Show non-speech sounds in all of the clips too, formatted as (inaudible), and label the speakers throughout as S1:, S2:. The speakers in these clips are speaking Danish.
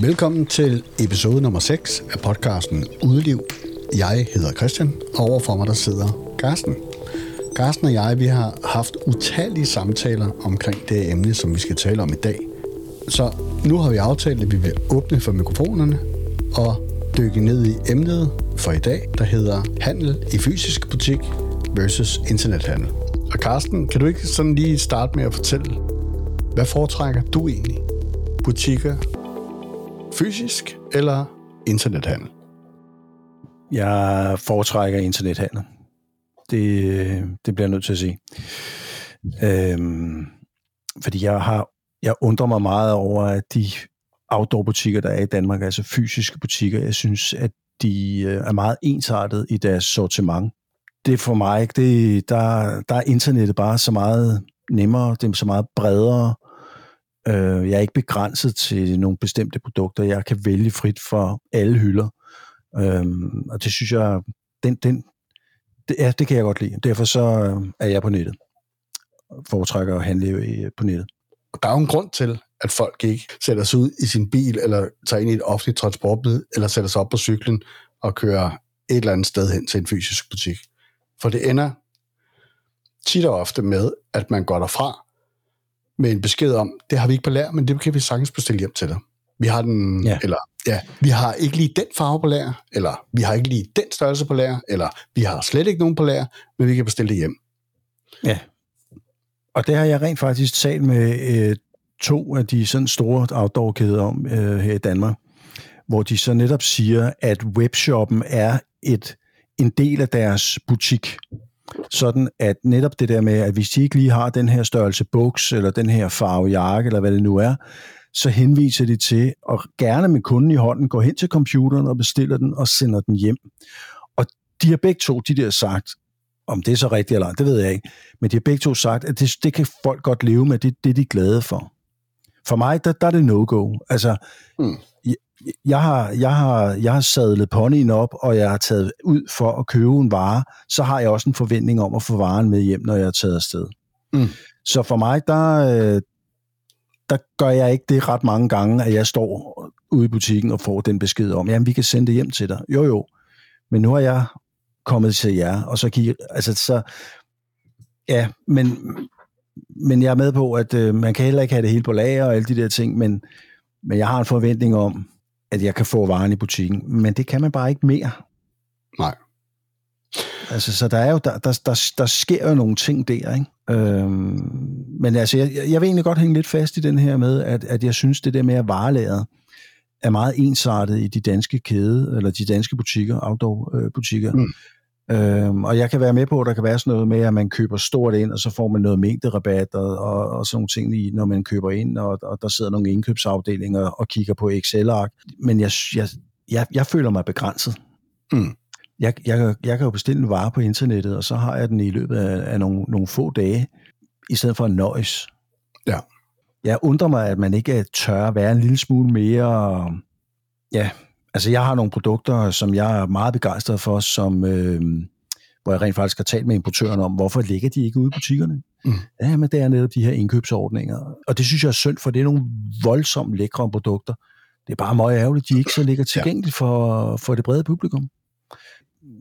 S1: Velkommen til episode nummer 6 af podcasten Udeliv. Jeg hedder Christian, og overfor mig der sidder Carsten. Carsten og jeg, vi har haft utallige samtaler omkring det emne, som vi skal tale om i dag. Så nu har vi aftalt, at vi vil åbne for mikrofonerne og dykke ned i emnet for i dag, der hedder handel i fysisk butik versus internethandel. Og Carsten, kan du ikke sådan lige starte med at fortælle, hvad foretrækker du egentlig? Butikker fysisk eller internethandel?
S2: Jeg foretrækker internethandel. Det, det bliver jeg nødt til at sige. Øhm, fordi jeg har jeg undrer mig meget over, at de outdoor-butikker, der er i Danmark, altså fysiske butikker, jeg synes, at de øh, er meget ensartet i deres sortiment. Det er for mig, det, der, der er internettet bare så meget nemmere, det er så meget bredere. Øh, jeg er ikke begrænset til nogle bestemte produkter. Jeg kan vælge frit for alle hylder. Øh, og det synes jeg, den, den, det, ja, det kan jeg godt lide. Derfor så øh, er jeg på nettet. Foretrækker at handle øh, på nettet.
S1: Der er jo en grund til, at folk ikke sætter sig ud i sin bil, eller tager ind i et offentligt transportmiddel, eller sætter sig op på cyklen og kører et eller andet sted hen til en fysisk butik. For det ender tit og ofte med, at man går derfra med en besked om, det har vi ikke på lær, men det kan vi sagtens bestille hjem til dig. Vi har den, ja. eller ja, vi har ikke lige den farve på lær, eller vi har ikke lige den størrelse på lær, eller vi har slet ikke nogen på lær, men vi kan bestille det hjem.
S2: Ja, og det har jeg rent faktisk talt med øh, to af de sådan store outdoor-kæder om øh, her i Danmark, hvor de så netop siger, at webshoppen er et en del af deres butik. Sådan at netop det der med, at hvis de ikke lige har den her størrelse buks, eller den her farve jakke, eller hvad det nu er, så henviser de til, at gerne med kunden i hånden, gå hen til computeren og bestiller den og sender den hjem. Og de har begge to, de der sagt, om det er så rigtigt eller ej, det ved jeg ikke, men de har begge to sagt, at det, det kan folk godt leve med, det, det de er de glade for. For mig, der, der er det no-go. Altså, mm jeg har, jeg har, jeg har sadlet ponyen op, og jeg har taget ud for at købe en vare, så har jeg også en forventning om at få varen med hjem, når jeg er taget afsted. Mm. Så for mig, der, øh, der gør jeg ikke det ret mange gange, at jeg står ude i butikken og får den besked om, jamen vi kan sende det hjem til dig. Jo jo, men nu har jeg kommet til jer, og så kigger, altså så, ja, men, men jeg er med på, at øh, man kan heller ikke have det hele på lager og alle de der ting, men, men jeg har en forventning om, at jeg kan få varen i butikken. Men det kan man bare ikke mere.
S1: Nej.
S2: Altså, så der er jo, der, der, der, der sker jo nogle ting der, ikke? Øhm, men altså, jeg, jeg vil egentlig godt hænge lidt fast i den her med, at, at jeg synes, det der med at varelæret er meget ensartet i de danske kæde, eller de danske butikker, outdoor-butikker. Mm. Øhm, og jeg kan være med på, at der kan være sådan noget med, at man køber stort ind, og så får man noget mængderabat og, og, og sådan nogle ting, i, når man køber ind, og, og der sidder nogle indkøbsafdelinger og kigger på Excel-ark. Men jeg, jeg, jeg, jeg føler mig begrænset. Mm. Jeg, jeg, jeg kan jo bestille en vare på internettet, og så har jeg den i løbet af, af nogle, nogle få dage, i stedet for en nøjes.
S1: Ja.
S2: Jeg undrer mig, at man ikke tør at være en lille smule mere ja, Altså, jeg har nogle produkter, som jeg er meget begejstret for, som, øh, hvor jeg rent faktisk har talt med importøren om, hvorfor ligger de ikke ude i butikkerne? Mm. Ja, men det er netop de her indkøbsordninger. Og det synes jeg er synd, for det er nogle voldsomt lækre produkter. Det er bare meget ærgerligt, at de ikke så ligger tilgængeligt for, for det brede publikum.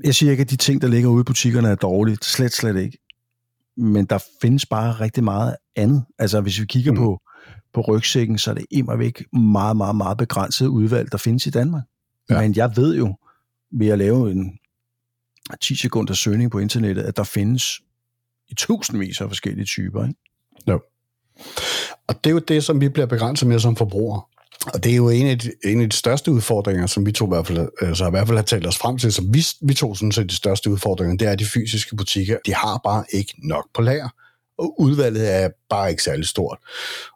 S2: Jeg siger ikke, at de ting, der ligger ude i butikkerne, er dårligt. Slet, slet ikke. Men der findes bare rigtig meget andet. Altså, hvis vi kigger mm. på, på rygsækken, så er det immer væk meget, meget, meget begrænset udvalg, der findes i Danmark. Ja. Men jeg ved jo, ved at lave en 10 sekunder søgning på internettet, at der findes i tusindvis af forskellige typer. Ikke?
S1: Jo. Og det er jo det, som vi bliver begrænset med som forbrugere. Og det er jo en af, de, en af de største udfordringer, som vi to i hvert fald, altså i hvert fald har talt os frem til, som vi, vi to synes er de største udfordringer, det er, at de fysiske butikker, de har bare ikke nok på lager. Og udvalget er bare ikke særlig stort.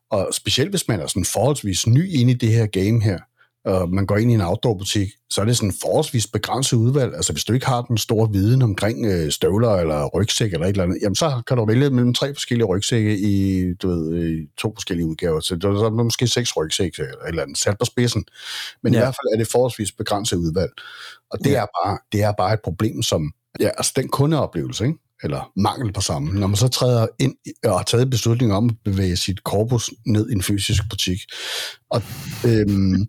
S1: Og specielt hvis man er sådan forholdsvis ny inde i det her game her, og man går ind i en outdoor-butik, så er det sådan forholdsvis begrænset udvalg. Altså hvis du ikke har den store viden omkring øh, støvler eller rygsæk eller et eller andet, jamen så kan du vælge mellem tre forskellige rygsække i, du ved, i to forskellige udgaver. Så der er måske seks rygsække eller et eller andet, sat på spidsen. Men ja. i hvert fald er det forholdsvis begrænset udvalg. Og det, ja. er bare, det er bare et problem, som, ja, altså den kundeoplevelse, ikke? eller mangel på samme. Når man så træder ind og har taget beslutning om at bevæge sit korpus ned i en fysisk butik. Og, øhm,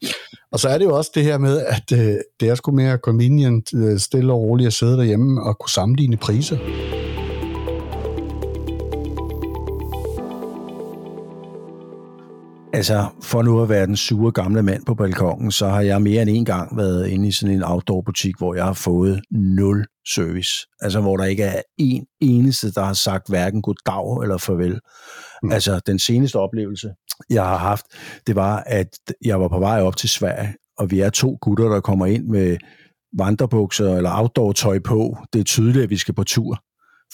S1: og så er det jo også det her med, at øh, det er sgu mere convenient, øh, stille og roligt at sidde derhjemme og kunne sammenligne priser.
S2: Altså, for nu at være den sure gamle mand på balkongen, så har jeg mere end en gang været inde i sådan en outdoor-butik, hvor jeg har fået nul service. Altså, hvor der ikke er en eneste, der har sagt hverken goddag eller farvel. Mm. Altså, den seneste oplevelse, jeg har haft, det var, at jeg var på vej op til Sverige, og vi er to gutter, der kommer ind med vandrebukser eller outdoor-tøj på. Det er tydeligt, at vi skal på tur.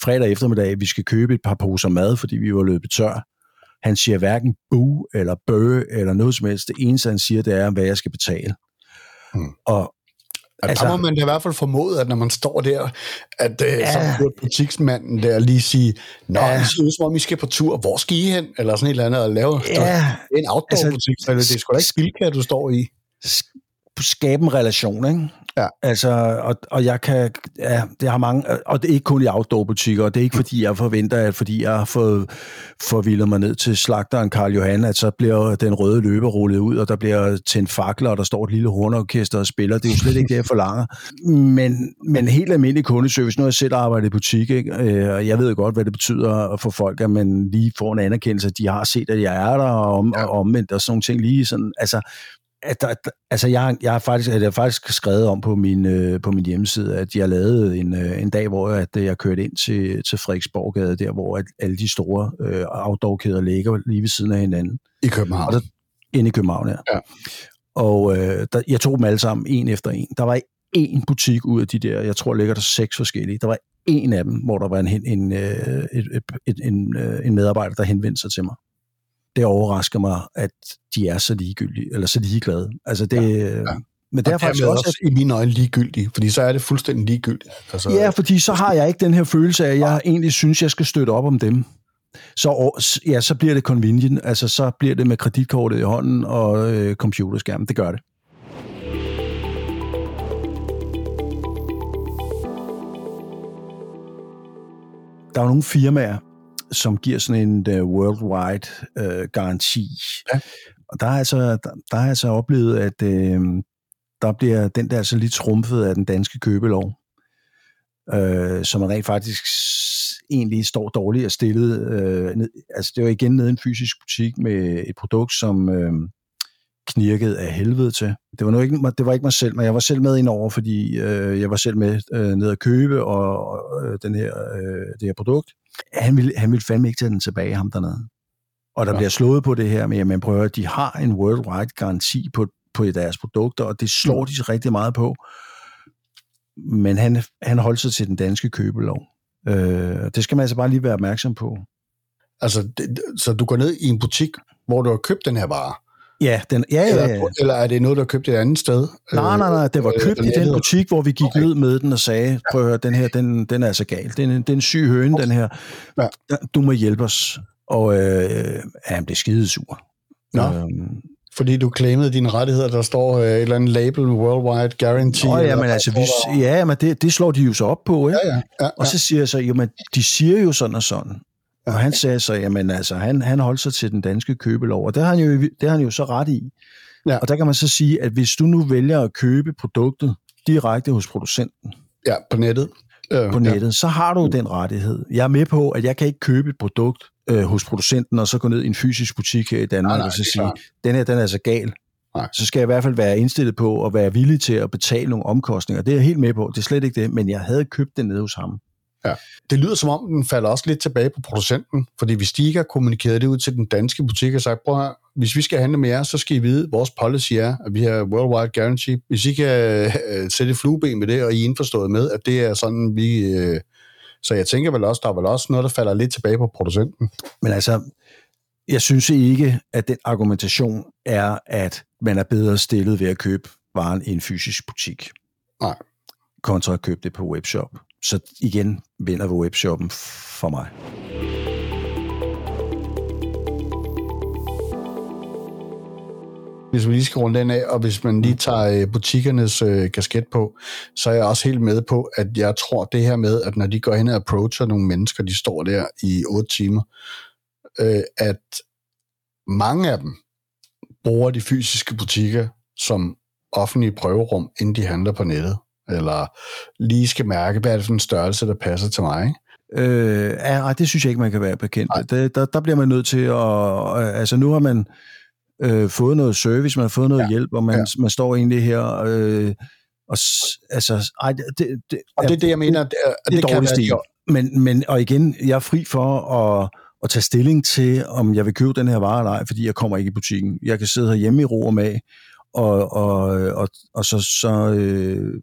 S2: Fredag eftermiddag, vi skal købe et par poser mad, fordi vi var løbet tør han siger hverken bu eller bø eller noget som helst. Det eneste, han siger, det er, hvad jeg skal betale.
S1: Hmm. Og Altså, der må man i hvert fald formode, at når man står der, at øh, ja. så burde butiksmanden der lige sige, Nå, ja. det ser som om I skal på tur. Hvor skal I hen? Eller sådan et eller andet, og lave ja. en outdoor-butik. Altså, det er sgu da ikke spildkær, du står i.
S2: Skabe en relation, ikke? Ja. Altså, og, og jeg kan, ja, det har mange, og det er ikke kun i outdoor-butikker, og det er ikke fordi, jeg forventer, at fordi jeg har fået forvildet mig ned til slagteren Karl Johan, at så bliver den røde løber rullet ud, og der bliver tændt fakler, og der står et lille hornorkester og spiller. Det er jo slet ikke det, jeg forlanger. (laughs) Men, men helt almindelig kundeservice, nu har jeg selv arbejdet i butik, ikke? Øh, og jeg ved godt, hvad det betyder for folk, at man lige får en anerkendelse, at de har set, at jeg er der, og, om, ja. og omvendt, og sådan nogle ting lige sådan, altså, at der, altså jeg, jeg har faktisk, jeg har faktisk skrevet om på min, øh, på min hjemmeside, at jeg lavede en, øh, en dag, hvor at, jeg kørte ind til, til Frederiksborggade, der hvor at alle de store øh, outdoor-kæder ligger lige ved siden af hinanden.
S1: I København?
S2: Og der, inde i København, ja. ja. Og øh, der, jeg tog dem alle sammen, en efter en. Der var en butik ud af de der, jeg tror, ligger der seks forskellige. Der var en af dem, hvor der var en, en, en, øh, et, en, øh, en medarbejder, der henvendte sig til mig det overrasker mig, at de er så ligegyldige, eller så ligeglade. Altså det, ja, ja.
S1: Men det er faktisk også, også i mine øjne ligegyldige, fordi så er det fuldstændig ligegyldigt.
S2: Altså, ja, fordi så har jeg ikke den her følelse af, at jeg egentlig synes, jeg skal støtte op om dem. Så, ja, så bliver det convenient, altså så bliver det med kreditkortet i hånden og øh, computerskærmen. Det gør det. Der er jo nogle firmaer, som giver sådan en uh, worldwide uh, garanti. Ja. Og der har altså, der, der har altså oplevet, at uh, der bliver den der altså lidt trumfet af den danske købelov, uh, som man rent faktisk egentlig står dårligt og stillet. Uh, ned, altså det var igen nede i en fysisk butik med et produkt, som uh, knirkede af helvede til. Det var, nu ikke, det var ikke mig selv, men jeg var selv med ind over, fordi uh, jeg var selv med uh, ned at købe og, og den her, uh, det her produkt han ville, han ville fandme ikke tage den tilbage, ham dernede. Og der ja. bliver slået på det her med, at man prøver, at de har en worldwide garanti på, på deres produkter, og det slår de rigtig meget på. Men han, han holdt sig til den danske købelov. Øh, det skal man altså bare lige være opmærksom på.
S1: Altså, det, så du går ned i en butik, hvor du har købt den her vare,
S2: Ja, den, ja, ja,
S1: ja. Eller, eller er det noget, har købt et andet sted?
S2: Nej, nej, nej, det var øh, købt øh, i den butik, hvor vi gik okay. ned med den og sagde, prøv at høre, den her, den, den er altså gal. Den, den er en syg høne, den her. Ja. Du må hjælpe os. Og øh, ja, han blev skidesur.
S1: Nå. Øhm, fordi du claimede dine rettigheder, der står øh, et eller andet label, worldwide guarantee.
S2: Nå, ja, men altså, vi, ja, men det, det slår de jo så op på, ikke?
S1: Ja, ja, ja, ja.
S2: Og så siger jeg så, jo, men de siger jo sådan og sådan. Og han sagde så, jamen altså, han, han holdt sig til den danske købelov, og det har han jo, det har han jo så ret i. Ja. Og der kan man så sige, at hvis du nu vælger at købe produktet direkte hos producenten,
S1: ja, på nettet,
S2: øh, på nettet, ja. så har du den rettighed. Jeg er med på, at jeg kan ikke købe et produkt øh, hos producenten, og så gå ned i en fysisk butik her i Danmark nej, nej, og så sige, den her, den er altså gal. Nej. Så skal jeg i hvert fald være indstillet på at være villig til at betale nogle omkostninger. Det er jeg helt med på, det er slet ikke det, men jeg havde købt det nede hos ham.
S1: Ja. Det lyder som om, den falder også lidt tilbage på producenten, fordi hvis de ikke har kommunikeret det ud til den danske butik og sagt, prøv her, hvis vi skal handle med jer, så skal I vide, at vores policy er, at vi har worldwide guarantee. Hvis I kan uh, sætte flueben med det, og I er indforstået med, at det er sådan, vi... Uh, så jeg tænker vel også, der er vel også noget, der falder lidt tilbage på producenten.
S2: Men altså, jeg synes ikke, at den argumentation er, at man er bedre stillet ved at købe varen i en fysisk butik.
S1: Nej.
S2: Kontra at købe det på webshop. Så igen vinder webshoppen for mig.
S1: hvis vi lige skal runde den af, og hvis man lige tager øh, butikkernes øh, kasket på, så er jeg også helt med på, at jeg tror det her med, at når de går hen og approacher nogle mennesker, de står der i otte timer, øh, at mange af dem bruger de fysiske butikker som offentlige prøverum, inden de handler på nettet. Eller lige skal mærke, hvad er det for en størrelse, der passer til mig. Ikke?
S2: Øh, ja, det synes jeg ikke, man kan være bekendt. Det, der, der bliver man nødt til at... Øh, altså nu har man øh, fået noget service, man har fået noget ja. hjælp, og man, ja. man står egentlig her... Øh, og, altså, ej, det,
S1: det, og det er det, jeg mener. Det,
S2: det, det er dårlig stil. Men, men, og igen, jeg er fri for at, at tage stilling til, om jeg vil købe den her vare eller ej, fordi jeg kommer ikke i butikken. Jeg kan sidde hjemme i ro og mag, og, og, og, og så, så øh,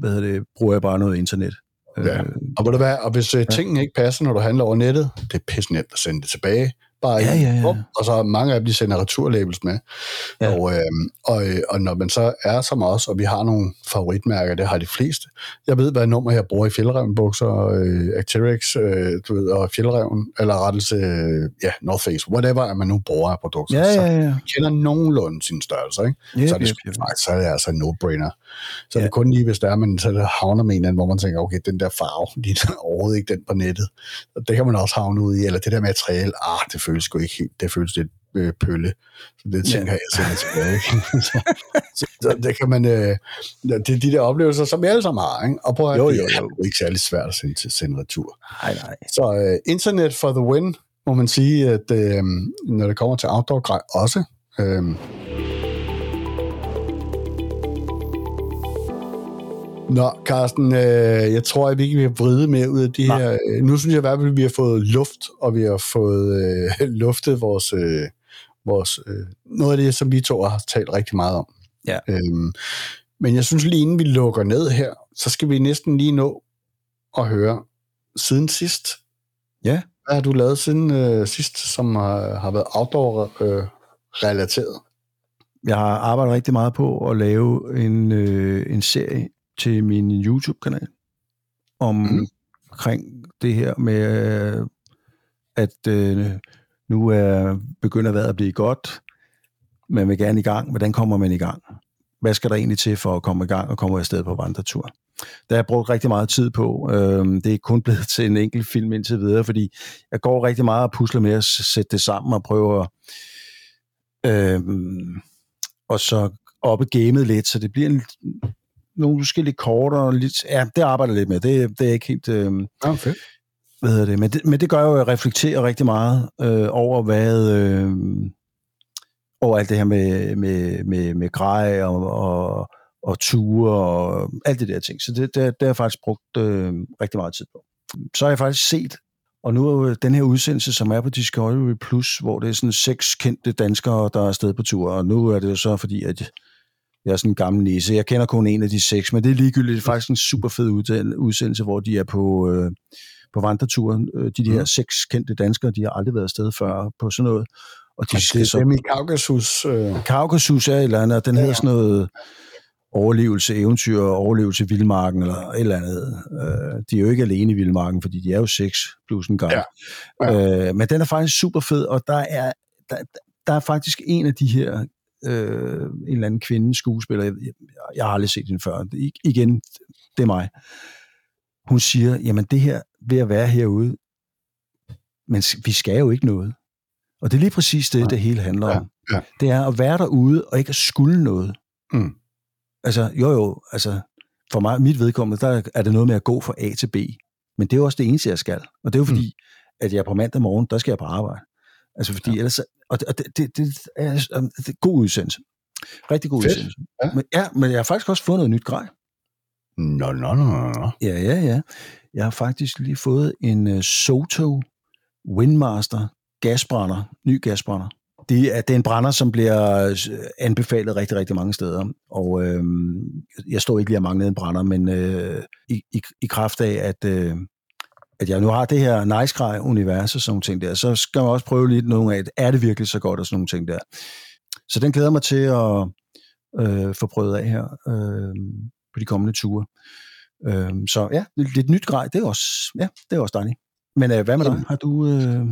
S2: hvad det, bruger jeg bare noget internet.
S1: Ja. Øh, og, det være, og hvis øh, tingene ikke passer, når du handler over nettet, det er pisse nemt at sende det tilbage bare ja, ja, ja. og så mange af dem, de sender returlabels med. Ja. Og, øh, og, og når man så er som os, og vi har nogle favoritmærker, det har de fleste. Jeg ved, hvad nummer jeg bruger i fjeldreven bukser, øh, Acterex, øh, du ved, og fjeldreven, eller rettelse, øh, ja, North Face, whatever, at man nu bruger af produkter.
S2: Ja, ja, ja. Så
S1: man kender nogenlunde sin størrelse, ikke? Yep, så, er det, yep, yep. så er det altså en no-brainer. Så ja. det er kun lige, hvis der er, man så havner med en hvor man tænker, okay, den der farve, (laughs) lige er overhovedet ikke den på nettet. Og det kan man også havne ud i, eller det der materiale, ah, det føles sgu ikke helt, det føles lidt øh, pølle. Så det tænker ja. jeg sender tilbage. Ikke? (laughs) så, så, så, det kan man, øh, det er de der oplevelser, som vi alle sammen har, ikke? Og prøv at, jo, jo, jo. det er jo ikke særlig svært at sende, til, sende retur.
S2: Nej, nej.
S1: Så øh, internet for the win, må man sige, at øh, når det kommer til outdoor grej også. Øh, Nå, Carsten, øh, jeg tror, at vi ikke vil vride mere ud af de Nej. her. Øh, nu synes jeg i hvert fald, at vi har fået luft, og vi har fået øh, (laughs) luftet vores, øh, vores øh, noget af det, som vi to har talt rigtig meget om.
S2: Ja.
S1: Øhm, men jeg synes lige inden vi lukker ned her, så skal vi næsten lige nå at høre siden sidst.
S2: Ja.
S1: Hvad har du lavet siden øh, sidst, som har, har været outdoor-relateret? Øh,
S2: jeg har arbejdet rigtig meget på at lave en, øh, en serie til min YouTube-kanal mm. omkring det her med, at øh, nu er begynder vejret at blive godt, man vil gerne i gang. Hvordan kommer man i gang? Hvad skal der egentlig til for at komme i gang og komme afsted på vandretur? Der har jeg brugt rigtig meget tid på. Øh, det er kun blevet (laughs) til en enkelt film indtil videre, fordi jeg går rigtig meget og pusler med at sætte det sammen og prøve at øh, og så oppe gamet lidt, så det bliver en nogle forskellige kort og lidt, ja, det arbejder lidt med. Det, det er ikke helt... Øh,
S1: okay.
S2: Hvad hedder det? Men, det? men det gør jo, at jeg reflekterer rigtig meget øh, over, hvad... Øh, over alt det her med, med, med, med grej og, og, og ture og alt det der ting. Så det, det, det har jeg faktisk brugt øh, rigtig meget tid på. Så har jeg faktisk set, og nu er den her udsendelse, som er på Discovery Plus, hvor det er sådan seks kendte danskere, der er afsted på tur, og nu er det jo så fordi, at jeg er sådan en gammel nisse. Jeg kender kun en af de seks, men det er ligegyldigt. Det er faktisk en super fed udsendelse, hvor de er på, øh, på vandreturen. Øh, de, de her mm. seks kendte danskere, de har aldrig været afsted før på sådan noget.
S1: Og de skal det er dem i Kaukasus. Øh...
S2: Kaukasus er et eller andet, og den ja. hedder sådan noget overlevelse, eventyr, overlevelse i vildmarken, eller et eller andet. Øh, de er jo ikke alene i vildmarken, fordi de er jo seks plus en gang. Ja. Ja. Øh, men den er faktisk super fed, og der er, der, der er faktisk en af de her øh, en eller anden kvinde skuespiller, jeg, jeg har aldrig set hende før, I, igen, det er mig. Hun siger, jamen det her, ved at være herude, men vi skal jo ikke noget. Og det er lige præcis det, det hele handler om. Ja, ja. Det er at være derude og ikke at skulle noget. Mm. Altså, jo jo, altså, for mig, mit vedkommende, der er det noget med at gå fra A til B. Men det er jo også det eneste, jeg skal. Og det er jo fordi, mm. at jeg på mandag morgen, der skal jeg på arbejde. Altså fordi ja. ellers, og det, det, det, det, er, det er god udsendelse. Rigtig god Fedt. udsendelse. Ja. Men, ja, men jeg har faktisk også fået noget nyt grej.
S1: Nå, nå, nå, nå.
S2: Ja, ja, ja. Jeg har faktisk lige fået en uh, Soto Windmaster gasbrænder, ny gasbrænder. Det er, det er en brænder, som bliver øh, anbefalet rigtig, rigtig mange steder. Og øh, jeg står ikke lige og mangler en brænder, men øh, i, i, i kraft af, at, øh, at jeg nu har det her nice grej univers og sådan nogle ting der, så skal man også prøve lidt nogle af, er det virkelig så godt og sådan nogle ting der. Så den glæder mig til at øh, få prøvet af her øh, på de kommende ture. Øh, så ja, lidt, lidt nyt grej, det er også, ja, det er også dejligt. Men øh, hvad med dig? Har du... Øh...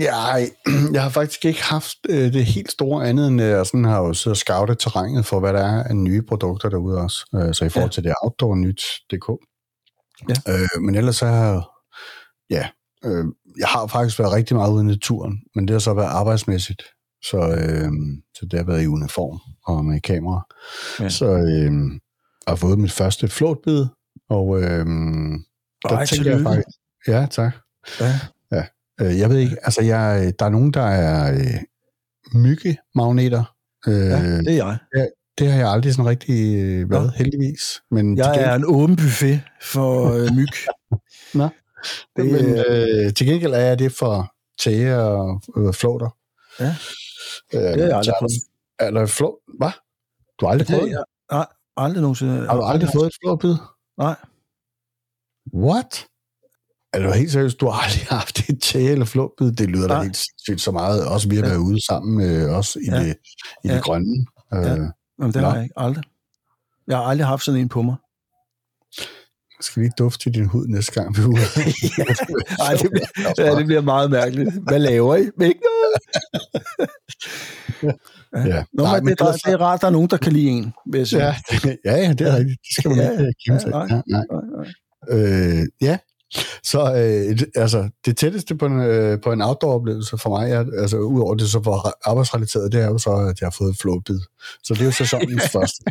S1: Ja, (clears throat) jeg har faktisk ikke haft øh, det helt store andet, end jeg sådan har jo siddet og scoutet terrænet for, hvad der er af nye produkter derude også. Øh, så i forhold ja. til det outdoor nyt.dk, Ja. Øh, men ellers så har ja, øh, jeg har faktisk været rigtig meget ude i naturen, men det har så været arbejdsmæssigt. Så, øh, så det har været i uniform og med kamera.
S2: Ja.
S1: Ja. Så øh, jeg har fået mit første flåtbid, og øh, der
S2: Ej,
S1: tænker jeg faktisk... Ja, tak.
S2: Ja.
S1: Øh, jeg ved ikke, altså jeg, der er nogen, der er øh, myggemagneter. Øh,
S2: ja,
S1: ja,
S2: det er jeg.
S1: Det har jeg aldrig sådan rigtig øh, været,
S2: Nå.
S1: heldigvis. Men
S2: Jeg
S1: til
S2: er en åben buffet for øh, myg. (laughs)
S1: Nå.
S2: Det,
S1: Men øh, til gengæld er jeg det for tæge og øh, flåter.
S2: Ja.
S1: Øh,
S2: det har jeg aldrig prøvet.
S1: Eller flå... Hvad? Du har aldrig
S2: Det,
S1: prøvet det?
S2: nej, aldrig nogensinde.
S1: Har du aldrig fået et flåtbid?
S2: Nej.
S1: What? Er du helt seriøst? Du har aldrig haft et tæge eller flåtbid? Det lyder da
S2: Nej.
S1: helt sindssygt så meget. Også vi har
S2: Ja.
S1: været ude sammen med os i,
S2: Ja.
S1: det, i
S2: Ja.
S1: det grønne.
S2: Ja. Jamen, det
S1: Nå.
S2: har jeg ikke. Aldrig. Jeg har aldrig haft sådan en på mig.
S1: skal vi ikke dufte til din hud næste gang, vi er ude? (laughs)
S2: Nej, det, bliver- (laughs) ja, det bliver meget mærkeligt. Hvad laver I? Ikke noget? (laughs)
S1: Ja.
S2: Nå,
S1: Nej,
S2: men det, er,
S1: så-
S2: det er rart, at der er nogen, der kan lide en, sige.
S1: Ja, det, ja, det er rigtigt. Det skal man
S2: Ja,
S1: ikke øh,
S2: ja,
S1: sig.
S2: nej.
S1: Ja, nej.
S2: Nej, nej.
S1: Øh, ja, så øh, altså, det tætteste på en, øh, på en outdoor-oplevelse for mig, er, altså udover det så var arbejdsrelateret, det er jo så, at jeg har fået et flowbid. Så det er jo sæsonens (laughs) første.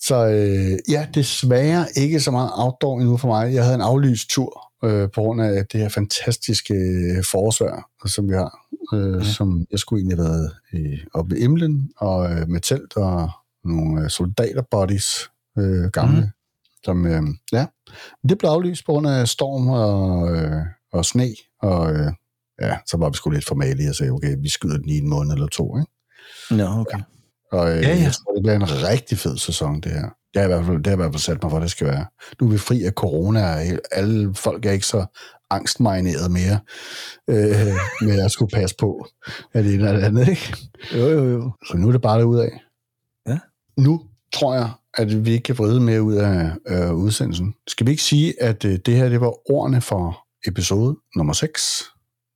S1: Så øh, ja, desværre ikke så meget outdoor endnu for mig. Jeg havde en aflyst tur øh, på grund af det her fantastiske øh, forårsvejr, som vi har. Øh, ja. Som jeg skulle egentlig have været øh, oppe ved Imlen og øh, med telt og nogle øh, soldaterbodies, øh, gamle, mm. Som, øh, ja, det blev aflyst på grund af storm og, øh, og sne, og øh, ja, så var vi sgu lidt formale og sagde, okay, vi skyder den i en måned eller to, ikke?
S2: Nå, okay.
S1: Og øh,
S2: Ja,
S1: ja,
S2: ja.
S1: ja. jeg tror, det bliver en rigtig fed sæson, det her. Det har, i hvert fald, det har i hvert fald sat mig for, det skal være. Nu er vi fri af corona, og alle folk er ikke så angstmarineret mere, øh, (laughs) med at skulle passe på, at det ene eller det andet, ikke?
S2: Jo, jo, jo.
S1: Så nu er det bare ud af.
S2: Ja.
S1: Nu tror jeg, at vi ikke kan vride mere ud af øh, udsendelsen. Skal vi ikke sige, at øh, det her det var ordene for episode nummer 6?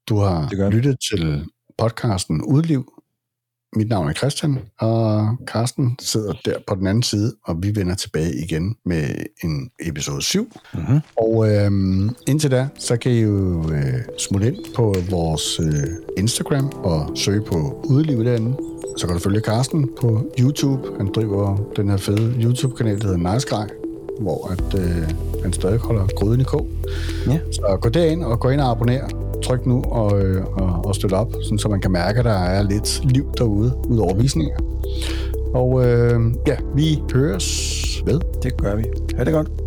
S1: Du har lyttet til podcasten Udliv. Mit navn er Christian, og Carsten sidder der på den anden side, og vi vender tilbage igen med en episode 7.
S2: Mm-hmm.
S1: Og øhm, indtil da, så kan I jo øh, smutte ind på vores øh, Instagram og søge på Udeliv derinde. Så kan du følge Carsten på YouTube. Han driver den her fede YouTube-kanal, der hedder Nice Guy, hvor at, øh, han stadig holder gryden i kog.
S2: Ja.
S1: Så gå derind og gå ind og abonner. Tryk nu og, øh, og, og støt op, sådan, så man kan mærke, at der er lidt liv derude, ud over visninger. Og øh, ja, vi høres ved.
S2: Det gør vi. Ha' det godt.